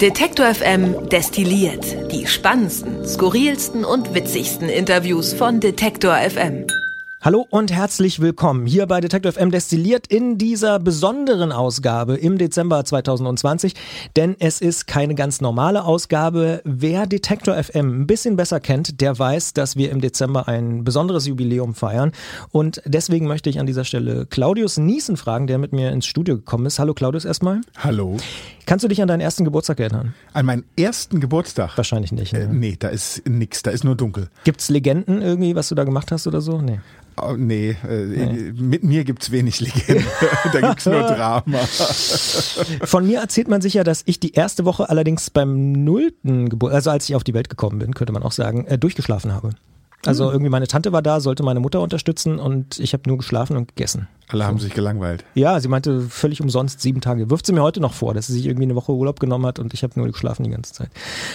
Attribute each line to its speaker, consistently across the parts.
Speaker 1: Detektor FM destilliert die spannendsten, skurrilsten und witzigsten Interviews von Detektor FM.
Speaker 2: Hallo und herzlich willkommen hier bei Detective FM destilliert in dieser besonderen Ausgabe im Dezember 2020, denn es ist keine ganz normale Ausgabe. Wer Detector FM ein bisschen besser kennt, der weiß, dass wir im Dezember ein besonderes Jubiläum feiern und deswegen möchte ich an dieser Stelle Claudius Niesen fragen, der mit mir ins Studio gekommen ist. Hallo Claudius erstmal.
Speaker 3: Hallo.
Speaker 2: Kannst du dich an deinen ersten Geburtstag erinnern?
Speaker 3: An meinen ersten Geburtstag?
Speaker 2: Wahrscheinlich nicht. Ne?
Speaker 3: Äh, nee, da ist nix, da ist nur dunkel.
Speaker 2: Gibt's Legenden irgendwie, was du da gemacht hast oder so? Nee.
Speaker 3: Oh, nee, äh, nee, mit mir gibt's wenig Legenden. da gibt's nur Drama.
Speaker 2: Von mir erzählt man sich ja, dass ich die erste Woche allerdings beim nullten Geburt, also als ich auf die Welt gekommen bin, könnte man auch sagen, äh, durchgeschlafen habe. Also irgendwie meine Tante war da, sollte meine Mutter unterstützen und ich habe nur geschlafen und gegessen.
Speaker 3: Alle haben sich gelangweilt.
Speaker 2: Ja, sie meinte völlig umsonst sieben Tage. Wirft sie mir heute noch vor, dass sie sich irgendwie eine Woche Urlaub genommen hat und ich habe nur geschlafen die ganze Zeit.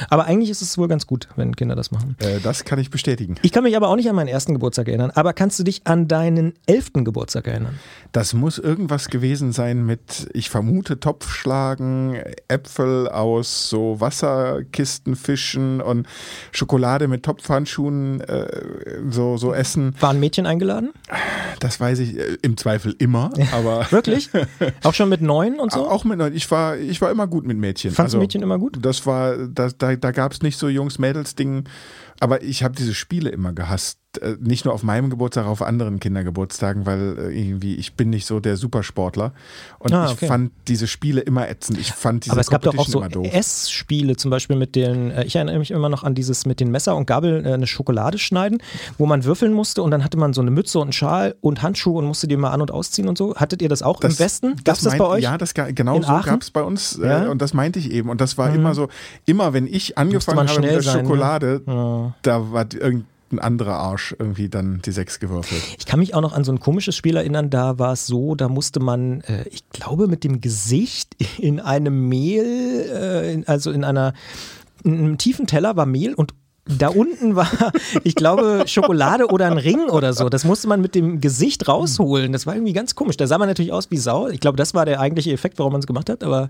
Speaker 2: Aber eigentlich ist es wohl ganz gut, wenn Kinder das machen.
Speaker 3: Äh, das kann ich bestätigen.
Speaker 2: Ich kann mich aber auch nicht an meinen ersten Geburtstag erinnern. Aber kannst du dich an deinen elften Geburtstag erinnern?
Speaker 3: Das muss irgendwas gewesen sein mit, ich vermute, Topfschlagen, Äpfel aus so Wasserkisten fischen und Schokolade mit Topfhandschuhen äh, so, so essen.
Speaker 2: Waren Mädchen eingeladen?
Speaker 3: Das weiß ich äh, im Zweifel immer, aber.
Speaker 2: Wirklich? Auch schon mit neun und so?
Speaker 3: Auch mit neun. Ich war, ich war immer gut mit Mädchen.
Speaker 2: Fandest also, Mädchen immer gut?
Speaker 3: Das war, da, da, da gab es nicht so Jungs-Mädels-Ding. Aber ich habe diese Spiele immer gehasst. Äh, nicht nur auf meinem Geburtstag, auch auf anderen Kindergeburtstagen, weil äh, irgendwie ich bin nicht so der Supersportler. Und ah, okay. ich fand diese Spiele immer ätzend. Ich fand diese
Speaker 2: Aber es gab doch auch so Essspiele, zum Beispiel mit den, äh, ich erinnere mich immer noch an dieses mit den Messer und Gabel eine Schokolade schneiden, wo man würfeln musste und dann hatte man so eine Mütze und einen Schal und Handschuhe und musste die mal an- und ausziehen und so. Hattet ihr das auch das, im Westen? Gab es das, das bei euch?
Speaker 3: Ja, das genau In so gab es bei uns ja? und das meinte ich eben. Und das war mhm. immer so, immer wenn ich angefangen habe mit der sein, ne? Schokolade, ne? Da war irgendein anderer Arsch irgendwie dann die sechs gewürfelt.
Speaker 2: Ich kann mich auch noch an so ein komisches Spiel erinnern, da war es so, da musste man, äh, ich glaube, mit dem Gesicht in einem Mehl, äh, also in einer in einem tiefen Teller war Mehl und da unten war, ich glaube, Schokolade oder ein Ring oder so. Das musste man mit dem Gesicht rausholen. Das war irgendwie ganz komisch. Da sah man natürlich aus wie Sau. Ich glaube, das war der eigentliche Effekt, warum man es gemacht hat. Aber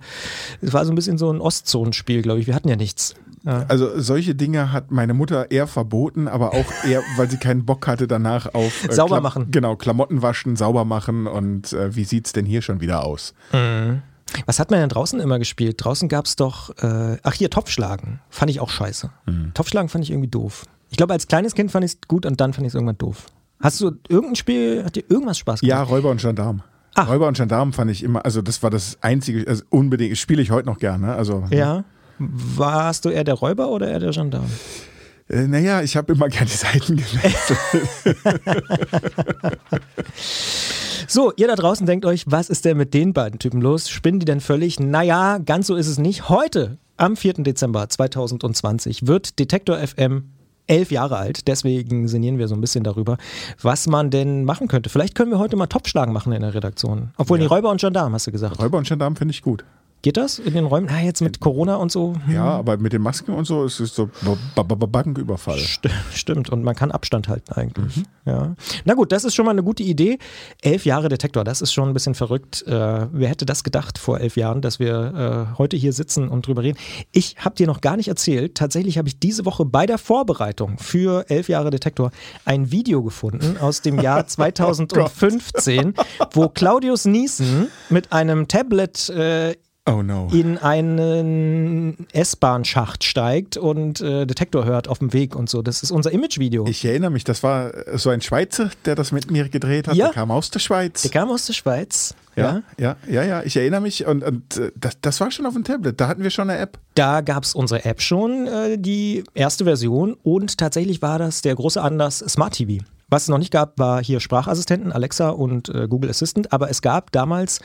Speaker 2: es war so ein bisschen so ein Ostzonenspiel, glaube ich. Wir hatten ja nichts. Ja.
Speaker 3: Also solche Dinge hat meine Mutter eher verboten, aber auch eher, weil sie keinen Bock hatte danach auf
Speaker 2: äh, sauber machen.
Speaker 3: Genau, Klamotten waschen, sauber machen und äh, wie es denn hier schon wieder aus?
Speaker 2: Mhm. Was hat man denn draußen immer gespielt? Draußen gab es doch, äh, ach hier, Topfschlagen. Fand ich auch scheiße. Mhm. Topfschlagen fand ich irgendwie doof. Ich glaube, als kleines Kind fand ich es gut und dann fand ich es irgendwann doof. Hast du irgendein Spiel, hat dir irgendwas Spaß gemacht?
Speaker 3: Ja, Räuber und Gendarm. Ach. Räuber und Gendarm fand ich immer, also das war das einzige, also unbedingt, spiele ich heute noch gerne. Also,
Speaker 2: ja. Warst du eher der Räuber oder eher der Gendarm?
Speaker 3: Äh, naja, ich habe immer gerne die Seiten gewechselt.
Speaker 2: so, ihr da draußen denkt euch, was ist denn mit den beiden Typen los? Spinnen die denn völlig? Naja, ganz so ist es nicht. Heute, am 4. Dezember 2020, wird Detektor FM elf Jahre alt. Deswegen sinnieren wir so ein bisschen darüber, was man denn machen könnte. Vielleicht können wir heute mal Topfschlagen machen in der Redaktion. Obwohl, ja. die Räuber und Gendarm, hast du gesagt.
Speaker 3: Räuber und Gendarm finde ich gut.
Speaker 2: Geht das in den Räumen? Ah, jetzt mit Corona und so.
Speaker 3: Hm. Ja, aber mit den Masken und so ist es so Banküberfall.
Speaker 2: Stimmt, und man kann Abstand halten eigentlich. Mhm. Ja. Na gut, das ist schon mal eine gute Idee. Elf Jahre Detektor, das ist schon ein bisschen verrückt. Äh, wer hätte das gedacht vor elf Jahren, dass wir äh, heute hier sitzen und drüber reden? Ich habe dir noch gar nicht erzählt. Tatsächlich habe ich diese Woche bei der Vorbereitung für elf Jahre Detektor ein Video gefunden aus dem Jahr 2015, oh wo Claudius Niesen mit einem Tablet äh,
Speaker 3: Oh no.
Speaker 2: in einen S-Bahn-Schacht steigt und äh, Detektor hört auf dem Weg und so. Das ist unser Image-Video.
Speaker 3: Ich erinnere mich, das war so ein Schweizer, der das mit mir gedreht hat. Ja. Der kam aus der Schweiz.
Speaker 2: Der kam aus der Schweiz.
Speaker 3: Ja, ja, ja, ja, ja. ich erinnere mich und, und äh, das, das war schon auf dem Tablet. Da hatten wir schon eine App.
Speaker 2: Da gab es unsere App schon, äh, die erste Version und tatsächlich war das der große Anlass Smart TV. Was es noch nicht gab, war hier Sprachassistenten, Alexa und äh, Google Assistant. Aber es gab damals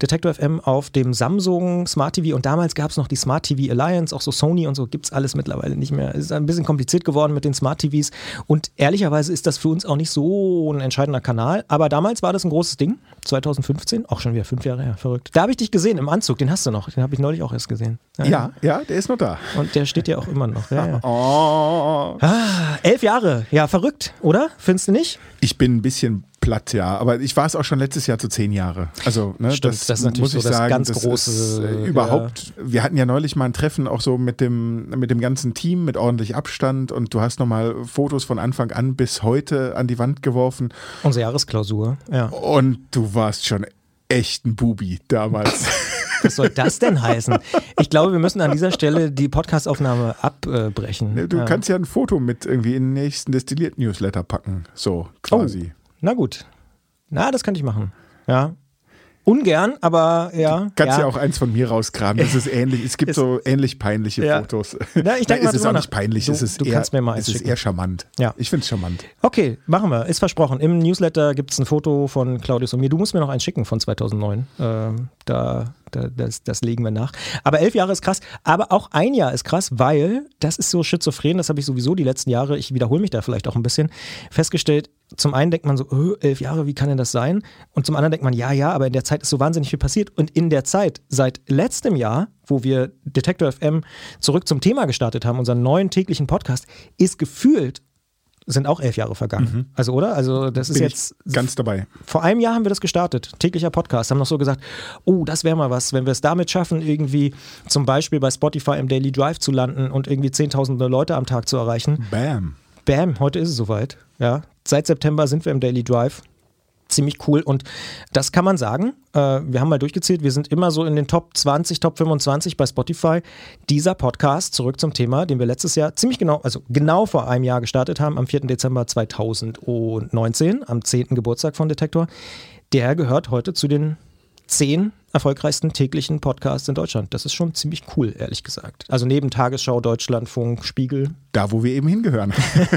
Speaker 2: Detector FM auf dem Samsung Smart TV und damals gab es noch die Smart TV Alliance, auch so Sony und so gibt es alles mittlerweile nicht mehr. Es ist ein bisschen kompliziert geworden mit den Smart TVs und ehrlicherweise ist das für uns auch nicht so ein entscheidender Kanal. Aber damals war das ein großes Ding, 2015, auch schon wieder fünf Jahre her, verrückt. Da habe ich dich gesehen im Anzug, den hast du noch, den habe ich neulich auch erst gesehen.
Speaker 3: Ja, ja, ja, der ist noch da.
Speaker 2: Und der steht ja auch immer noch. Ja, ja. Oh. Ah, elf Jahre, ja, verrückt, oder? Findest du nicht?
Speaker 3: Ich bin ein bisschen platt, ja. Aber ich war es auch schon letztes Jahr zu zehn Jahre. Also, ne,
Speaker 2: Stimmt,
Speaker 3: das,
Speaker 2: das ist natürlich
Speaker 3: muss ich
Speaker 2: so das
Speaker 3: sagen,
Speaker 2: ganz
Speaker 3: das
Speaker 2: große,
Speaker 3: ist, äh,
Speaker 2: ja.
Speaker 3: überhaupt. Wir hatten ja neulich mal ein Treffen auch so mit dem, mit dem ganzen Team, mit ordentlich Abstand und du hast nochmal Fotos von Anfang an bis heute an die Wand geworfen
Speaker 2: Unsere Jahresklausur, ja.
Speaker 3: und du warst schon echt ein Bubi damals.
Speaker 2: Was soll das denn heißen? Ich glaube, wir müssen an dieser Stelle die Podcastaufnahme abbrechen.
Speaker 3: Ne, du
Speaker 2: Ja.
Speaker 3: kannst ja ein Foto mit irgendwie in den nächsten Destilliert-Newsletter packen. So, quasi.
Speaker 2: Na gut. Na, das könnte ich machen. Ja. Ungern, aber ja.
Speaker 3: Kannst ja. auch eins von mir rausgraben. Das ist ähnlich. Es gibt
Speaker 2: Es-
Speaker 3: so ähnlich peinliche
Speaker 2: Ja.
Speaker 3: Fotos.
Speaker 2: Na, ich denk
Speaker 3: Nein,
Speaker 2: mal
Speaker 3: es ist auch nicht peinlich.
Speaker 2: Du-
Speaker 3: es ist
Speaker 2: du
Speaker 3: eher,
Speaker 2: kannst mir mal eins
Speaker 3: es ist eher charmant.
Speaker 2: Ja.
Speaker 3: Ich finde es charmant.
Speaker 2: Okay, machen wir. Ist versprochen. Im Newsletter gibt es ein Foto von Claudius und mir. Du musst mir noch eins schicken von 2009. Ähm, da, da, das, das legen wir nach. Aber elf Jahre ist krass. Aber auch ein Jahr ist krass, weil das ist so schizophren. Das habe ich sowieso die letzten Jahre, ich wiederhole mich da vielleicht auch ein bisschen, festgestellt. Zum einen denkt man so, öh, elf Jahre, wie kann denn das sein? Und zum anderen denkt man, ja, ja, aber in der Zeit ist so wahnsinnig viel passiert. Und in der Zeit, seit letztem Jahr, wo wir Detektor FM zurück zum Thema gestartet haben, unseren neuen täglichen Podcast, ist gefühlt sind auch elf Jahre vergangen. Also, oder? Also, das ist
Speaker 3: Bin
Speaker 2: jetzt.
Speaker 3: ich ganz dabei.
Speaker 2: Vor einem Jahr haben wir das gestartet, täglicher Podcast, haben noch so gesagt, oh, das wäre mal was, wenn wir es damit schaffen, irgendwie zum Beispiel bei Spotify im Daily Drive zu landen und irgendwie zehntausende Leute am Tag zu erreichen.
Speaker 3: Bam.
Speaker 2: Bam, heute ist es soweit. Ja, seit September sind wir im Daily Drive. Ziemlich cool und das kann man sagen. Äh, wir haben mal durchgezählt, wir sind immer so in den Top 20, Top 25 bei Spotify. Dieser Podcast, zurück zum Thema, den wir letztes Jahr ziemlich genau, also genau vor einem Jahr gestartet haben, am 4. Dezember 2019, am 10. Geburtstag von Detektor, der gehört heute zu den zehn erfolgreichsten täglichen Podcasts in Deutschland. Das ist schon ziemlich cool, ehrlich gesagt. Also neben Tagesschau, Deutschlandfunk, Spiegel,
Speaker 3: Da, wo wir eben hingehören.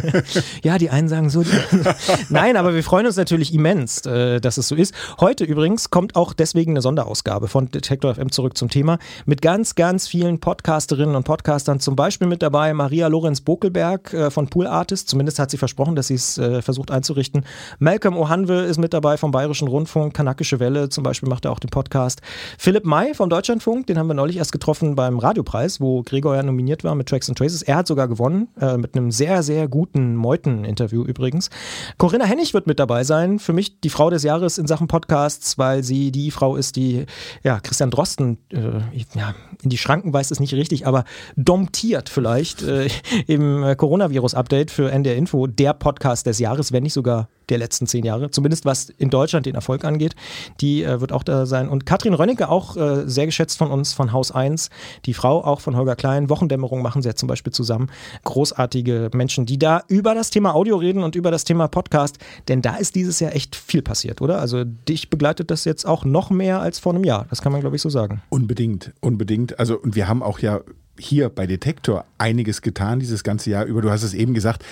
Speaker 2: ja, die einen sagen so. Nein, aber wir freuen uns natürlich immens, äh, dass es so ist. Heute übrigens kommt auch deswegen eine Sonderausgabe von Detektor FM zurück zum Thema mit ganz, ganz vielen Podcasterinnen und Podcastern. Zum Beispiel mit dabei Maria Lorenz Bokelberg äh, von Pool Artist. Zumindest hat sie versprochen, dass sie es äh, versucht einzurichten. Malcolm Ohanwe ist mit dabei vom Bayerischen Rundfunk. Kanakische Welle zum Beispiel macht er auch den Podcast. Philipp May vom Deutschlandfunk, den haben wir neulich erst getroffen beim Radiopreis, wo Gregor ja nominiert war mit Tracks and Traces. Er hat sogar gewonnen, äh, mit einem sehr, sehr guten Meuten-Interview übrigens. Corinna Hennig wird mit dabei sein. Für mich die Frau des Jahres in Sachen Podcasts, weil sie die Frau ist, die ja, Christian Drosten äh, ja, in die Schranken weist es nicht richtig, aber domptiert vielleicht äh, im äh, Coronavirus-Update für NDR Info der Podcast des Jahres, wenn nicht sogar der letzten zehn Jahre, zumindest was in Deutschland den Erfolg angeht. Die äh, wird auch da sein. Und Katrin Rönnecke, auch äh, sehr geschätzt von uns, von Haus 1, die Frau auch von Holger Klein. Wochendämmerung machen sie ja zum Beispiel zusammen. Großartige Menschen, die da über das Thema Audio reden und über das Thema Podcast, denn da ist dieses Jahr echt viel passiert, oder? Also dich begleitet das jetzt auch noch mehr als vor einem Jahr. Das kann man, glaube ich, so sagen.
Speaker 3: Unbedingt, unbedingt. Also, und wir haben auch ja hier bei Detektor einiges getan dieses ganze Jahr über. Du hast es eben gesagt,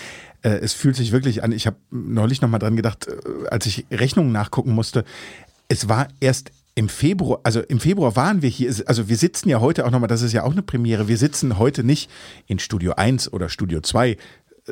Speaker 3: äh, es fühlt sich wirklich an. Ich habe neulich nochmal dran gedacht, äh, als ich Rechnungen nachgucken musste. Es war erst im Februar, also im Februar waren wir hier, also wir sitzen ja heute auch nochmal, das ist ja auch eine Premiere, wir sitzen heute nicht in Studio 1 oder Studio 2,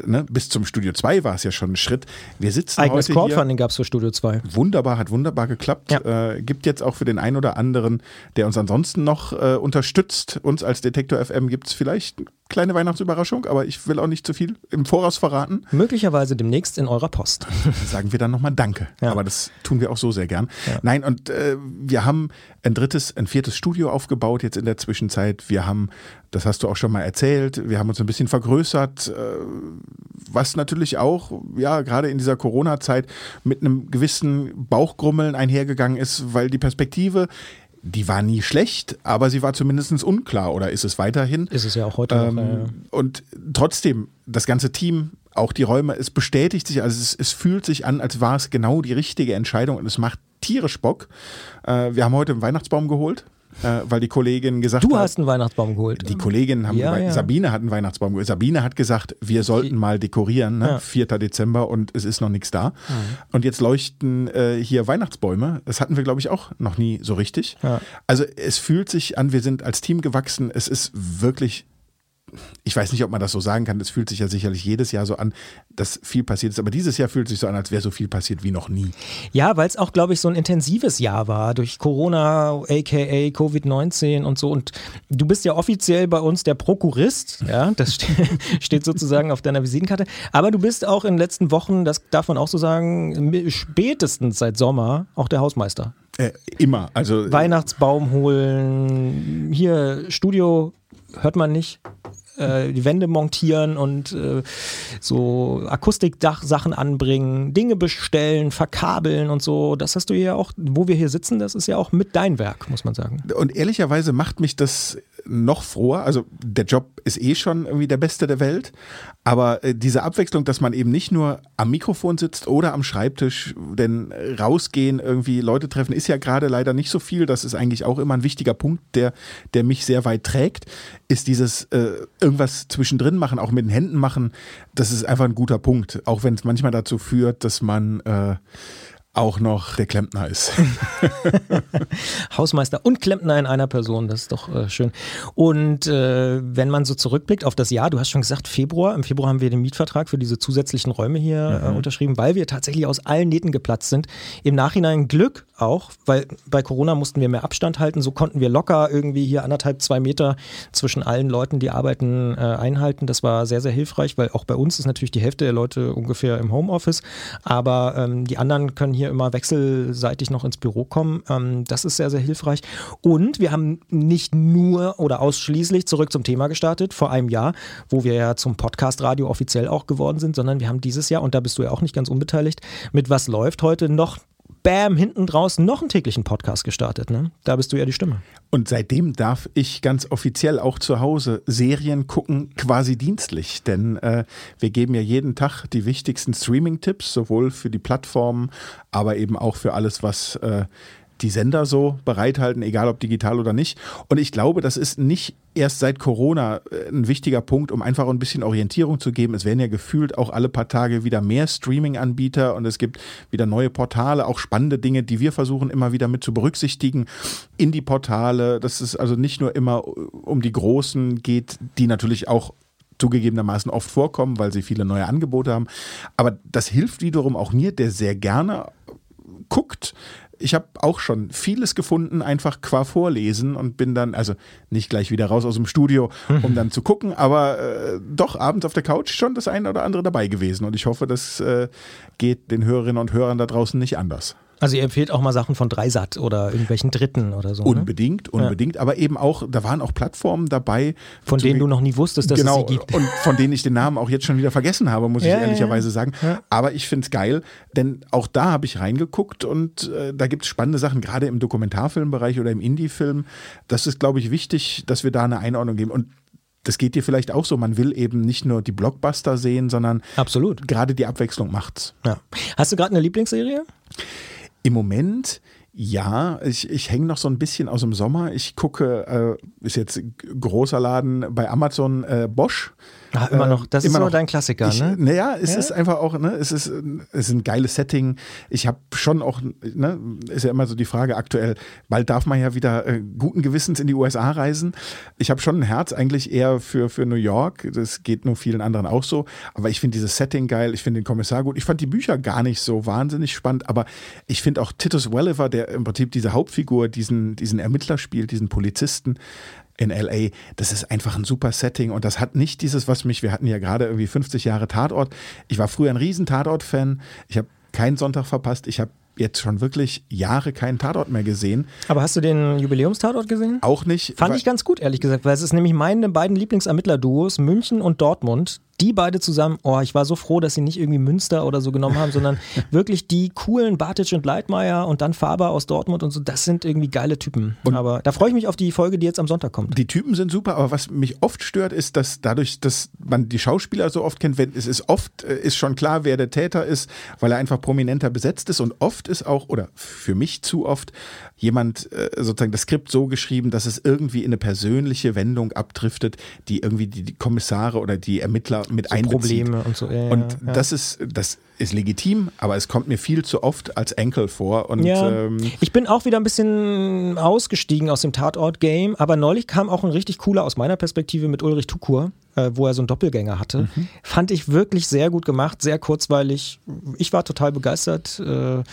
Speaker 3: ne? bis zum Studio 2 war es ja schon ein Schritt. Wir sitzen
Speaker 2: Eigenes
Speaker 3: heute.
Speaker 2: Crowdfunding gab es für Studio 2.
Speaker 3: Wunderbar, hat wunderbar geklappt.
Speaker 2: Ja.
Speaker 3: Äh, gibt jetzt auch für den einen oder anderen, der uns ansonsten noch äh, unterstützt, uns als Detektor FM gibt es vielleicht eine kleine Weihnachtsüberraschung, aber ich will auch nicht zu viel im Voraus verraten.
Speaker 2: Möglicherweise demnächst in eurer Post.
Speaker 3: Sagen wir dann nochmal Danke.
Speaker 2: Ja.
Speaker 3: Aber das tun wir auch so sehr gern. Nein, und äh, wir haben ein drittes, ein viertes Studio aufgebaut jetzt in der Zwischenzeit. Wir haben, das hast du auch schon mal erzählt, wir haben uns ein bisschen vergrößert, äh, was natürlich auch, ja, gerade in dieser Corona-Zeit mit einem gewissen Bauchgrummeln einhergegangen ist, weil die Perspektive, die war nie schlecht, aber sie war zumindest unklar oder ist es weiterhin.
Speaker 2: Ist es ja auch heute
Speaker 3: Ähm,
Speaker 2: noch. äh,
Speaker 3: Und trotzdem, das ganze Team, auch die Räume, es bestätigt sich, also es, es fühlt sich an, als war es genau die richtige Entscheidung und es macht tierisch Bock. Äh, wir haben heute einen Weihnachtsbaum geholt, äh, weil die Kollegin gesagt
Speaker 2: Du
Speaker 3: hat,
Speaker 2: hast einen Weihnachtsbaum geholt.
Speaker 3: die Kolleginnen haben,
Speaker 2: Ja, ja.
Speaker 3: Sabine hat einen Weihnachtsbaum geholt. Sabine hat gesagt, wir sollten mal dekorieren, ne?
Speaker 2: Ja.
Speaker 3: 4. Dezember und es ist noch nichts da.
Speaker 2: Mhm.
Speaker 3: Und jetzt leuchten äh, hier Weihnachtsbäume. Das hatten wir, glaube ich, auch noch nie so richtig. Also es fühlt sich an, wir sind als Team gewachsen. Es ist wirklich ich weiß nicht, ob man das so sagen kann. Es fühlt sich ja sicherlich jedes Jahr so an, dass viel passiert ist. Aber dieses Jahr fühlt sich so an, als wäre so viel passiert wie noch nie.
Speaker 2: Ja, weil es auch, glaube ich, so ein intensives Jahr war durch Corona, aka Covid-19 und so. Und du bist ja offiziell bei uns der Prokurist. Ja, das steht sozusagen auf deiner Visitenkarte. Aber du bist auch in den letzten Wochen, das darf man auch so sagen, spätestens seit Sommer auch der Hausmeister.
Speaker 3: Äh, immer. Also
Speaker 2: Weihnachtsbaum holen, hier Studio hört man nicht äh, die Wände montieren und äh, so Akustikdach-Sachen anbringen, Dinge bestellen, verkabeln und so. Das hast du ja auch, wo wir hier sitzen, das ist ja auch mit dein Werk, muss man sagen.
Speaker 3: Und ehrlicherweise macht mich das noch froher. Also der Job ist eh schon irgendwie der beste der Welt, aber äh, diese Abwechslung, dass man eben nicht nur am Mikrofon sitzt oder am Schreibtisch, denn rausgehen, irgendwie Leute treffen, ist ja gerade leider nicht so viel. Das ist eigentlich auch immer ein wichtiger Punkt, der, der mich sehr weit trägt, ist dieses äh, irgendwas zwischendrin machen, auch mit den Händen machen. Das ist einfach ein guter Punkt, auch wenn es manchmal dazu führt, dass man äh, auch noch der Klempner ist.
Speaker 2: Hausmeister und Klempner in einer Person, das ist doch äh, schön. Und äh, wenn man so zurückblickt auf das Jahr, du hast schon gesagt, Februar, im Februar haben wir den Mietvertrag für diese zusätzlichen Räume hier äh, mhm. äh, unterschrieben, weil wir tatsächlich aus allen Nähten geplatzt sind. Im Nachhinein Glück auch, weil bei Corona mussten wir mehr Abstand halten, so konnten wir locker irgendwie hier anderthalb, zwei Meter zwischen allen Leuten, die arbeiten, äh, einhalten. Das war sehr, sehr hilfreich, weil auch bei uns ist natürlich die Hälfte der Leute ungefähr im Homeoffice, aber ähm, die anderen können hier immer wechselseitig noch ins Büro kommen. Ähm, das ist sehr, sehr hilfreich. Und wir haben nicht nur oder ausschließlich zurück zum Thema gestartet vor einem Jahr, wo wir ja zum Podcast-Radio offiziell auch geworden sind, sondern wir haben dieses Jahr, und da bist du ja auch nicht ganz unbeteiligt, mit Was läuft heute noch bam, hinten draußen noch einen täglichen Podcast gestartet. Ne? Da bist du ja die Stimme.
Speaker 3: Und seitdem darf ich ganz offiziell auch zu Hause Serien gucken, quasi dienstlich. Denn äh, wir geben ja jeden Tag die wichtigsten Streaming-Tipps, sowohl für die Plattformen, aber eben auch für alles, was äh, die Sender so bereithalten, egal ob digital oder nicht. Und ich glaube, das ist nicht erst seit Corona äh, ein wichtiger Punkt, um einfach ein bisschen Orientierung zu geben. Es werden ja gefühlt auch alle paar Tage wieder mehr Streaming-Anbieter und es gibt wieder neue Portale, auch spannende Dinge, die wir versuchen immer wieder mit zu berücksichtigen in die Portale. Dass es also nicht nur immer um die großen geht, die natürlich auch zugegebenermaßen oft vorkommen, weil sie viele neue Angebote haben. Aber das hilft wiederum auch mir, der sehr gerne guckt, ich habe auch schon vieles gefunden, einfach qua Vorlesen und bin dann, also nicht gleich wieder raus aus dem Studio, um dann zu gucken, aber äh, doch abends auf der Couch schon das eine oder andere dabei gewesen. Und ich hoffe, das äh, geht den Hörerinnen und Hörern da draußen nicht anders.
Speaker 2: Also ihr empfehlt auch mal Sachen von Dreisat oder irgendwelchen Dritten oder so.
Speaker 3: Unbedingt, ne? unbedingt. Ja. Aber eben auch, da waren auch Plattformen dabei.
Speaker 2: Von denen du noch nie wusstest, dass genau, es sie gibt.
Speaker 3: Und von denen ich den Namen auch jetzt schon wieder vergessen habe, muss ja, ich ehrlicherweise ja, sagen. Aber ich finde es geil, denn auch da habe ich reingeguckt und äh, da gibt es spannende Sachen, gerade im Dokumentarfilmbereich oder im Indie-Film. Das ist, glaube ich, wichtig, dass wir da eine Einordnung geben. Und das geht dir vielleicht auch so. Man will eben nicht nur die Blockbuster sehen, sondern
Speaker 2: Absolut.
Speaker 3: gerade die Abwechslung macht's.
Speaker 2: Ja. Hast du gerade eine Lieblingsserie?
Speaker 3: Im Moment ja, ich, ich hänge noch so ein bisschen aus dem Sommer. Ich gucke, äh, ist jetzt großer Laden bei Amazon äh, Bosch.
Speaker 2: Ach, immer noch, das immer ist so dein Klassiker, ich, ne?
Speaker 3: Naja, es ja? ist einfach auch, ne, es ist, es ist ein geiles Setting. Ich habe schon auch, ne, ist ja immer so die Frage aktuell, bald darf man ja wieder äh, guten Gewissens in die USA reisen. Ich habe schon ein Herz eigentlich eher für, für New York. Das geht nur vielen anderen auch so. Aber ich finde dieses Setting geil, ich finde den Kommissar gut. Ich fand die Bücher gar nicht so wahnsinnig spannend, aber ich finde auch Titus Welliver, der im Prinzip diese Hauptfigur, diesen, diesen Ermittler spielt, diesen Polizisten, in LA, das ist einfach ein super Setting und das hat nicht dieses, was mich, wir hatten ja gerade irgendwie 50 Jahre Tatort. Ich war früher ein riesen Tatort-Fan. Ich habe keinen Sonntag verpasst. Ich habe jetzt schon wirklich Jahre keinen Tatort mehr gesehen.
Speaker 2: Aber hast du den Jubiläumstatort gesehen?
Speaker 3: Auch nicht.
Speaker 2: Fand ich ganz gut, ehrlich gesagt, weil es ist nämlich meine beiden Lieblingsermittler-Duos, München und Dortmund, die beide zusammen, oh, ich war so froh, dass sie nicht irgendwie Münster oder so genommen haben, sondern wirklich die coolen Bartic und Leitmeier und dann Faber aus Dortmund und so, das sind irgendwie geile Typen. Und aber da freue ich mich auf die Folge, die jetzt am Sonntag kommt.
Speaker 3: Die Typen sind super, aber was mich oft stört, ist, dass dadurch, dass man die Schauspieler so oft kennt, wenn, es ist oft äh, ist schon klar, wer der Täter ist, weil er einfach prominenter besetzt ist und oft ist auch, oder für mich zu oft, jemand äh, sozusagen das Skript so geschrieben, dass es irgendwie in eine persönliche Wendung abdriftet, die irgendwie die, die Kommissare oder die Ermittler mit so einbezieht.
Speaker 2: Probleme und so. Ja,
Speaker 3: und ja. das ist, das ist legitim, aber es kommt mir viel zu oft als Enkel vor. Und,
Speaker 2: ja. ähm, ich bin auch wieder ein bisschen ausgestiegen aus dem Tatort-Game, aber neulich kam auch ein richtig cooler aus meiner Perspektive mit Ulrich Tukur äh, wo er so einen Doppelgänger hatte. Mhm. Fand ich wirklich sehr gut gemacht, sehr kurzweilig. Ich war total begeistert. Äh,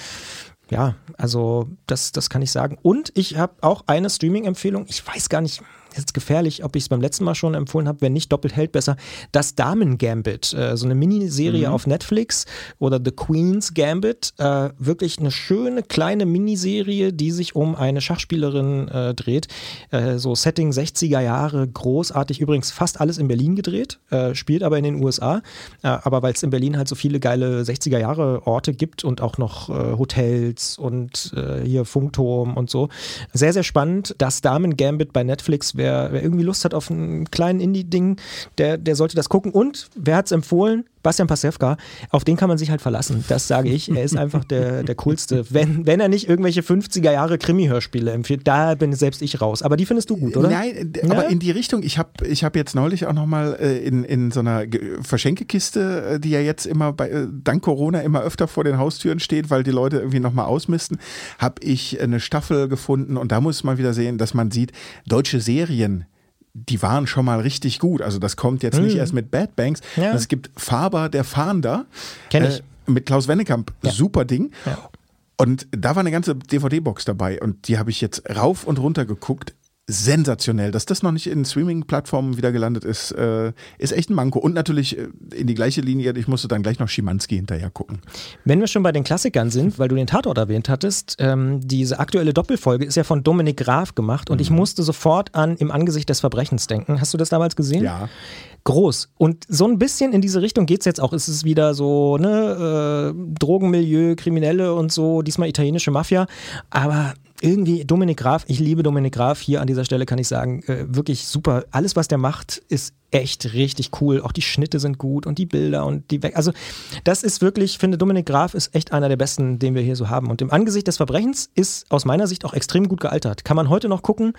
Speaker 2: ja, also das, das kann ich sagen. Und ich habe auch eine Streaming-Empfehlung. Ich weiß gar nicht, jetzt gefährlich, ob ich es beim letzten Mal schon empfohlen habe, wenn nicht doppelt hält besser, das Damen Gambit, äh, so eine Miniserie mhm. auf Netflix oder The Queen's Gambit, äh, wirklich eine schöne kleine Miniserie, die sich um eine Schachspielerin äh, dreht, äh, so Setting 60er Jahre, großartig, übrigens fast alles in Berlin gedreht, äh, spielt aber in den USA, äh, aber weil es in Berlin halt so viele geile 60er Jahre Orte gibt und auch noch Hotels und hier Funkturm und so, sehr, sehr spannend, das Damen Gambit bei Netflix wer, wer irgendwie Lust hat auf einen kleinen Indie-Ding, der, der sollte das gucken. Und wer hat es empfohlen? Bastian Pasewka, auf den kann man sich halt verlassen. Das sage ich. Er ist einfach der, der coolste. Wenn, wenn er nicht irgendwelche 50er Jahre Krimi-Hörspiele empfiehlt, da bin selbst ich raus. Aber die findest du gut, oder?
Speaker 3: Nein, ja? aber in die Richtung. Ich habe ich hab jetzt neulich auch nochmal äh, in, in so einer Verschenkekiste, äh, die ja jetzt immer bei, äh, dank Corona immer öfter vor den Haustüren steht, weil die Leute irgendwie nochmal ausmisten, habe ich eine Staffel gefunden und da muss man wieder sehen, dass man sieht, deutsche Serien die waren schon mal richtig gut. Also das kommt jetzt hm. nicht erst mit Bad Banks. Ja. Es gibt Faber der Fahnder.
Speaker 2: Kenn ich.
Speaker 3: Äh, mit Klaus Wennekamp. Ja. Super Ding. Ja. Und da war eine ganze DVD-Box dabei und die habe ich jetzt rauf und runter geguckt sensationell. Dass das noch nicht in Streaming-Plattformen wieder gelandet ist, äh, ist echt ein Manko. Und natürlich äh, in die gleiche Linie, ich musste dann gleich noch Schimanski hinterher gucken.
Speaker 2: Wenn wir schon bei den Klassikern sind, weil du den Tatort erwähnt hattest, ähm, diese aktuelle Doppelfolge ist ja von Dominik Graf gemacht und mhm. ich musste sofort an Im Angesicht des Verbrechens denken. Hast du das damals gesehen?
Speaker 3: Ja
Speaker 2: groß. Und so ein bisschen in diese Richtung geht es jetzt auch. Es ist wieder so, ne, äh, Drogenmilieu, Kriminelle und so, diesmal italienische Mafia. Aber irgendwie Dominik Graf, ich liebe Dominik Graf. Hier an dieser Stelle kann ich sagen, äh, wirklich super. Alles, was der macht, ist echt richtig cool. Auch die Schnitte sind gut und die Bilder und die. We also, das ist wirklich, ich finde, Dominik Graf ist echt einer der besten, den wir hier so haben. Und im Angesicht des Verbrechens ist aus meiner Sicht auch extrem gut gealtert. Kann man heute noch gucken.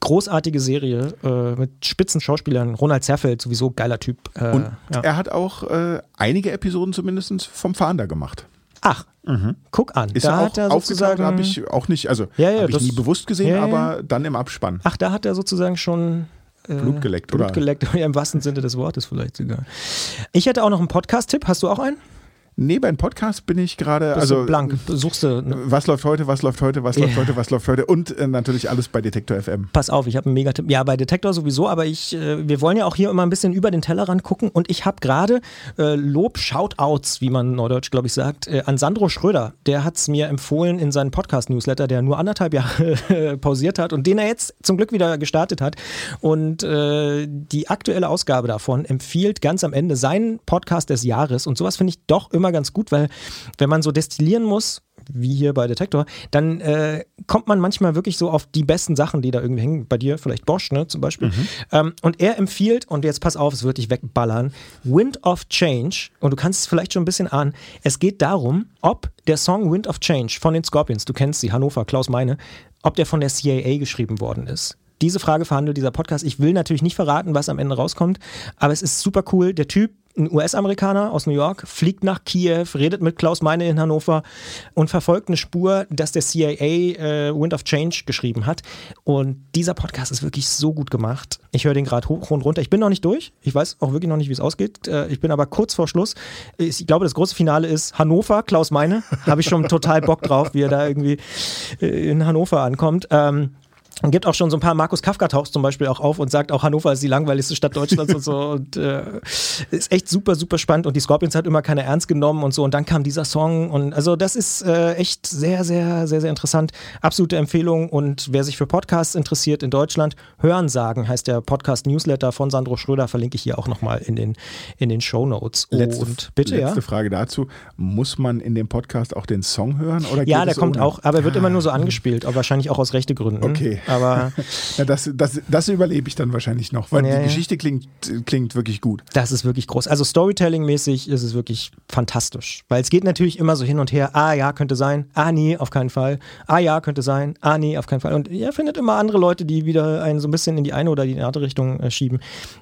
Speaker 2: Großartige Serie äh, mit spitzen Schauspielern. Ronald Zerfeld, sowieso geiler Typ.
Speaker 3: Äh, und ja. er hat auch äh, einige Episoden zumindest vom Fahnder gemacht.
Speaker 2: Ach, mhm. guck an.
Speaker 3: Ist da er auch er sozusagen habe ich auch nicht, also
Speaker 2: ja, ja,
Speaker 3: habe ich nie bewusst gesehen, ja, aber dann im Abspann.
Speaker 2: Ach, da hat er sozusagen schon
Speaker 3: äh, Blut geleckt,
Speaker 2: Blut oder? geleckt, ja, im wahrsten Sinne des Wortes vielleicht sogar. Ich hätte auch noch einen Podcast-Tipp. Hast du auch einen?
Speaker 3: Nee, beim Podcast bin ich gerade. Also
Speaker 2: blank, suchst du. Ne?
Speaker 3: Was läuft heute, was läuft heute, was läuft heute, was läuft heute und äh, natürlich alles bei Detektor FM.
Speaker 2: Pass auf, ich habe einen Megatipp. Ja, bei Detektor sowieso, aber ich, äh, wir wollen ja auch hier immer ein bisschen über den Tellerrand gucken und ich habe gerade äh, Lob, Shoutouts, wie man neudeutsch, glaube ich, sagt, äh, an Sandro Schröder. Der hat es mir empfohlen in seinem Podcast-Newsletter, der nur anderthalb Jahre pausiert hat und den er jetzt zum Glück wieder gestartet hat. Und äh, die aktuelle Ausgabe davon empfiehlt ganz am Ende seinen Podcast des Jahres und sowas finde ich doch immer immer ganz gut, weil wenn man so destillieren muss, wie hier bei Detektor, dann äh, kommt man manchmal wirklich so auf die besten Sachen, die da irgendwie hängen. Bei dir vielleicht Bosch, ne, zum Beispiel. Mhm. Ähm, und er empfiehlt, und jetzt pass auf, es wird dich wegballern, Wind of Change. Und du kannst es vielleicht schon ein bisschen ahnen. Es geht darum, ob der Song Wind of Change von den Scorpions, du kennst sie, Hannover, Klaus Meine, ob der von der CIA geschrieben worden ist. Diese Frage verhandelt dieser Podcast. Ich will natürlich nicht verraten, was am Ende rauskommt, aber es ist super cool. Der Typ ein US-Amerikaner aus New York fliegt nach Kiew, redet mit Klaus Meine in Hannover und verfolgt eine Spur, dass der CIA äh, Wind of Change geschrieben hat. Und dieser Podcast ist wirklich so gut gemacht. Ich höre den gerade hoch und runter. Ich bin noch nicht durch. Ich weiß auch wirklich noch nicht, wie es ausgeht. Äh, ich bin aber kurz vor Schluss. Ich glaube, das große Finale ist Hannover, Klaus Meine. Habe ich schon total Bock drauf, wie er da irgendwie äh, in Hannover ankommt. Ähm, gibt auch schon so ein paar Markus Kafka taucht zum Beispiel auch auf und sagt auch Hannover ist die langweiligste Stadt Deutschlands und so. Und äh, ist echt super super spannend. Und die Scorpions hat immer keine ernst genommen und so. Und dann kam dieser Song. Und also das ist äh, echt sehr sehr sehr sehr interessant. Absolute Empfehlung. Und wer sich für Podcasts interessiert in Deutschland Hören sagen heißt der Podcast Newsletter von Sandro Schröder verlinke ich hier auch nochmal in den in den Show Notes.
Speaker 3: Letzte, und bitte letzte ja? Frage dazu. Muss man in dem Podcast auch den Song hören oder
Speaker 2: ja der kommt ohne? auch aber er wird immer nur so ah. angespielt aber wahrscheinlich auch aus rechte Gründen
Speaker 3: okay
Speaker 2: aber
Speaker 3: ja, das, das, das überlebe ich dann wahrscheinlich noch, weil ja, die Geschichte klingt, klingt wirklich gut.
Speaker 2: Das ist wirklich groß. Also Storytelling-mäßig ist es wirklich fantastisch, weil es geht natürlich immer so hin und her. Ah ja, könnte sein. Ah nee, auf keinen Fall. Ah ja, könnte sein. Ah nee, auf keinen Fall. Und ihr findet immer andere Leute, die wieder einen so ein bisschen in die eine oder die andere Richtung äh, schieben.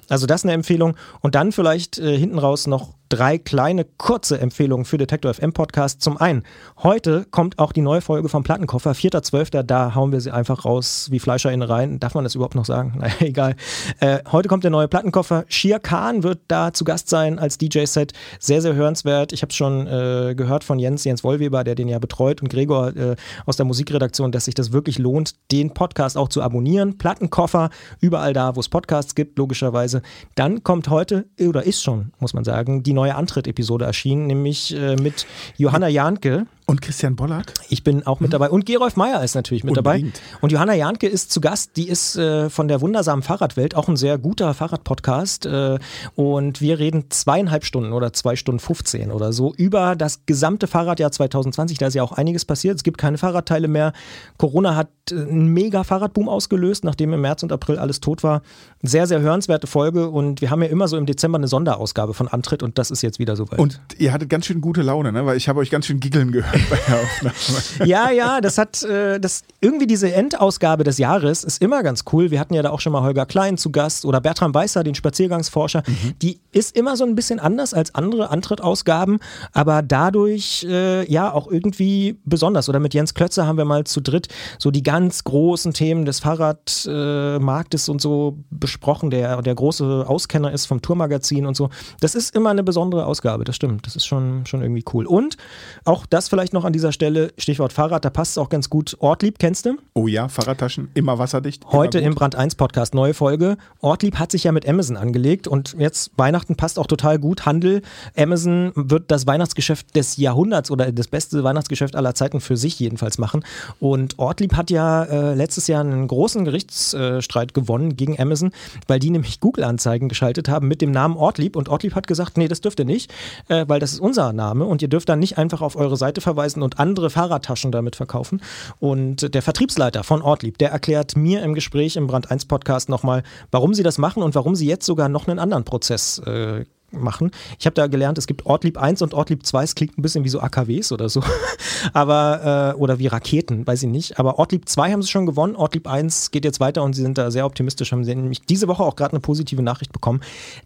Speaker 2: Also das ist eine Empfehlung. Und dann vielleicht äh, hinten raus noch drei kleine kurze Empfehlungen für Detektor FM Podcast. Zum einen, heute kommt auch die neue Folge vom Plattenkoffer, 4.12. Da hauen wir sie einfach raus wie Fleischer in rein. Darf man das überhaupt noch sagen? Naja, egal. Äh, heute kommt der neue Plattenkoffer. Shir Khan wird da zu Gast sein als DJ-Set. Sehr, sehr hörenswert. Ich habe es schon äh, gehört von Jens, Jens Wollweber, der den ja betreut und Gregor äh, aus der Musikredaktion, dass sich das wirklich lohnt, den Podcast auch zu abonnieren. Plattenkoffer, überall da, wo es Podcasts gibt, logischerweise. Dann kommt heute, oder ist schon, muss man sagen, die neue Antritt-Episode erschienen, nämlich äh, mit Johanna Jahnke.
Speaker 3: Und Christian Bollert?
Speaker 2: Ich bin auch mit mhm. dabei. Und Gerolf Meyer ist natürlich mit Unbedingt. dabei. Und Johanna Jahnke ist zu Gast. Die ist äh, von der wundersamen Fahrradwelt, auch ein sehr guter Fahrradpodcast. Äh, und wir reden zweieinhalb Stunden oder zwei Stunden 15 oder so über das gesamte Fahrradjahr 2020. Da ist ja auch einiges passiert. Es gibt keine Fahrradteile mehr. Corona hat äh, einen mega Fahrradboom ausgelöst, nachdem im März und April alles tot war. Sehr, sehr hörenswerte Folge. Und wir haben ja immer so im Dezember eine Sonderausgabe von Antritt und das ist jetzt wieder soweit.
Speaker 3: Und ihr hattet ganz schön gute Laune, ne? weil ich habe euch ganz schön giggeln gehört bei der Aufnahme.
Speaker 2: ja, ja, das hat äh, das irgendwie diese Endausgabe des Jahres ist immer ganz cool. Wir hatten ja da auch schon mal Holger Klein zu Gast oder Bertram Weißer, den Spaziergangsforscher. Mhm. Die ist immer so ein bisschen anders als andere Antrittausgaben, aber dadurch äh, ja auch irgendwie besonders. Oder mit Jens Klötzer haben wir mal zu dritt so die ganz großen Themen des Fahrradmarktes äh, und so besprochen, der der große Auskenner ist vom Tourmagazin und so. Das ist immer eine besondere Ausgabe, das stimmt. Das ist schon, schon irgendwie cool. Und auch das vielleicht vielleicht noch an dieser Stelle, Stichwort Fahrrad, da passt es auch ganz gut. Ortlieb, kennst du?
Speaker 3: Oh ja, Fahrradtaschen, immer wasserdicht. Immer
Speaker 2: Heute im Brand 1 Podcast, neue Folge. Ortlieb hat sich ja mit Amazon angelegt und jetzt Weihnachten passt auch total gut. Handel, Amazon wird das Weihnachtsgeschäft des Jahrhunderts oder das beste Weihnachtsgeschäft aller Zeiten für sich jedenfalls machen. Und Ortlieb hat ja äh, letztes Jahr einen großen Gerichtsstreit gewonnen gegen Amazon, weil die nämlich Google-Anzeigen geschaltet haben mit dem Namen Ortlieb und Ortlieb hat gesagt, nee, das dürft ihr nicht, äh, weil das ist unser Name und ihr dürft dann nicht einfach auf eure Seite verweisen verweisen und andere Fahrradtaschen damit verkaufen. Und der Vertriebsleiter von Ortlieb, der erklärt mir im Gespräch im Brand 1 Podcast nochmal, warum sie das machen und warum sie jetzt sogar noch einen anderen Prozess äh, machen. Ich habe da gelernt, es gibt Ortlieb 1 und Ortlieb 2, es klingt ein bisschen wie so AKWs oder so, aber äh, oder wie Raketen, weiß ich nicht. Aber Ortlieb 2 haben sie schon gewonnen, Ortlieb 1 geht jetzt weiter und sie sind da sehr optimistisch, haben sie nämlich diese Woche auch gerade eine positive Nachricht bekommen.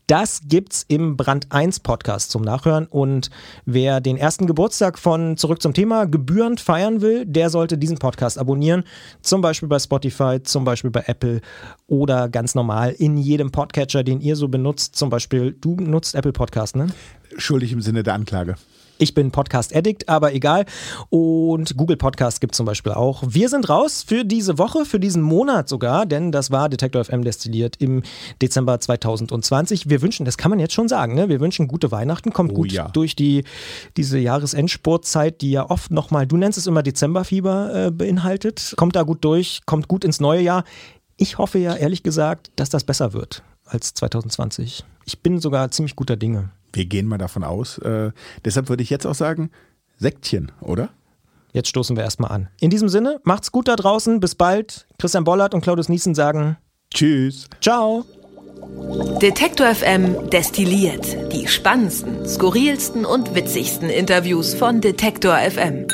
Speaker 2: Das gibt's im Brand 1 Podcast zum Nachhören und wer den ersten Geburtstag von Zurück zum Thema gebührend feiern will, der sollte diesen Podcast abonnieren, zum Beispiel bei Spotify, zum Beispiel bei Apple oder ganz normal in jedem Podcatcher, den ihr so benutzt. Zum Beispiel, du nutzt Apple Podcast, ne?
Speaker 3: Schuldig im Sinne der Anklage.
Speaker 2: Ich bin Podcast Addict, aber egal. Und Google Podcast gibt es zum Beispiel auch. Wir sind raus für diese Woche, für diesen Monat sogar, denn das war Detektor FM destilliert im Dezember 2020. Wir wünschen, das kann man jetzt schon sagen, ne? wir wünschen gute Weihnachten, kommt oh, gut ja. durch die, diese Jahresendsportzeit, die ja oft nochmal, du nennst es immer Dezemberfieber äh, beinhaltet. Kommt da gut durch, kommt gut ins neue Jahr. Ich hoffe ja ehrlich gesagt, dass das besser wird als 2020. Ich bin sogar ziemlich guter Dinge.
Speaker 3: Wir gehen mal davon aus. Äh, deshalb würde ich jetzt auch sagen, Sektchen, oder?
Speaker 2: Jetzt stoßen wir erstmal an. In diesem Sinne, macht's gut da draußen. Bis bald. Christian Bollert und Claudius Niesen sagen
Speaker 3: Tschüss.
Speaker 2: Ciao.
Speaker 1: Detektor FM destilliert die spannendsten, skurrilsten und witzigsten Interviews von Detektor FM.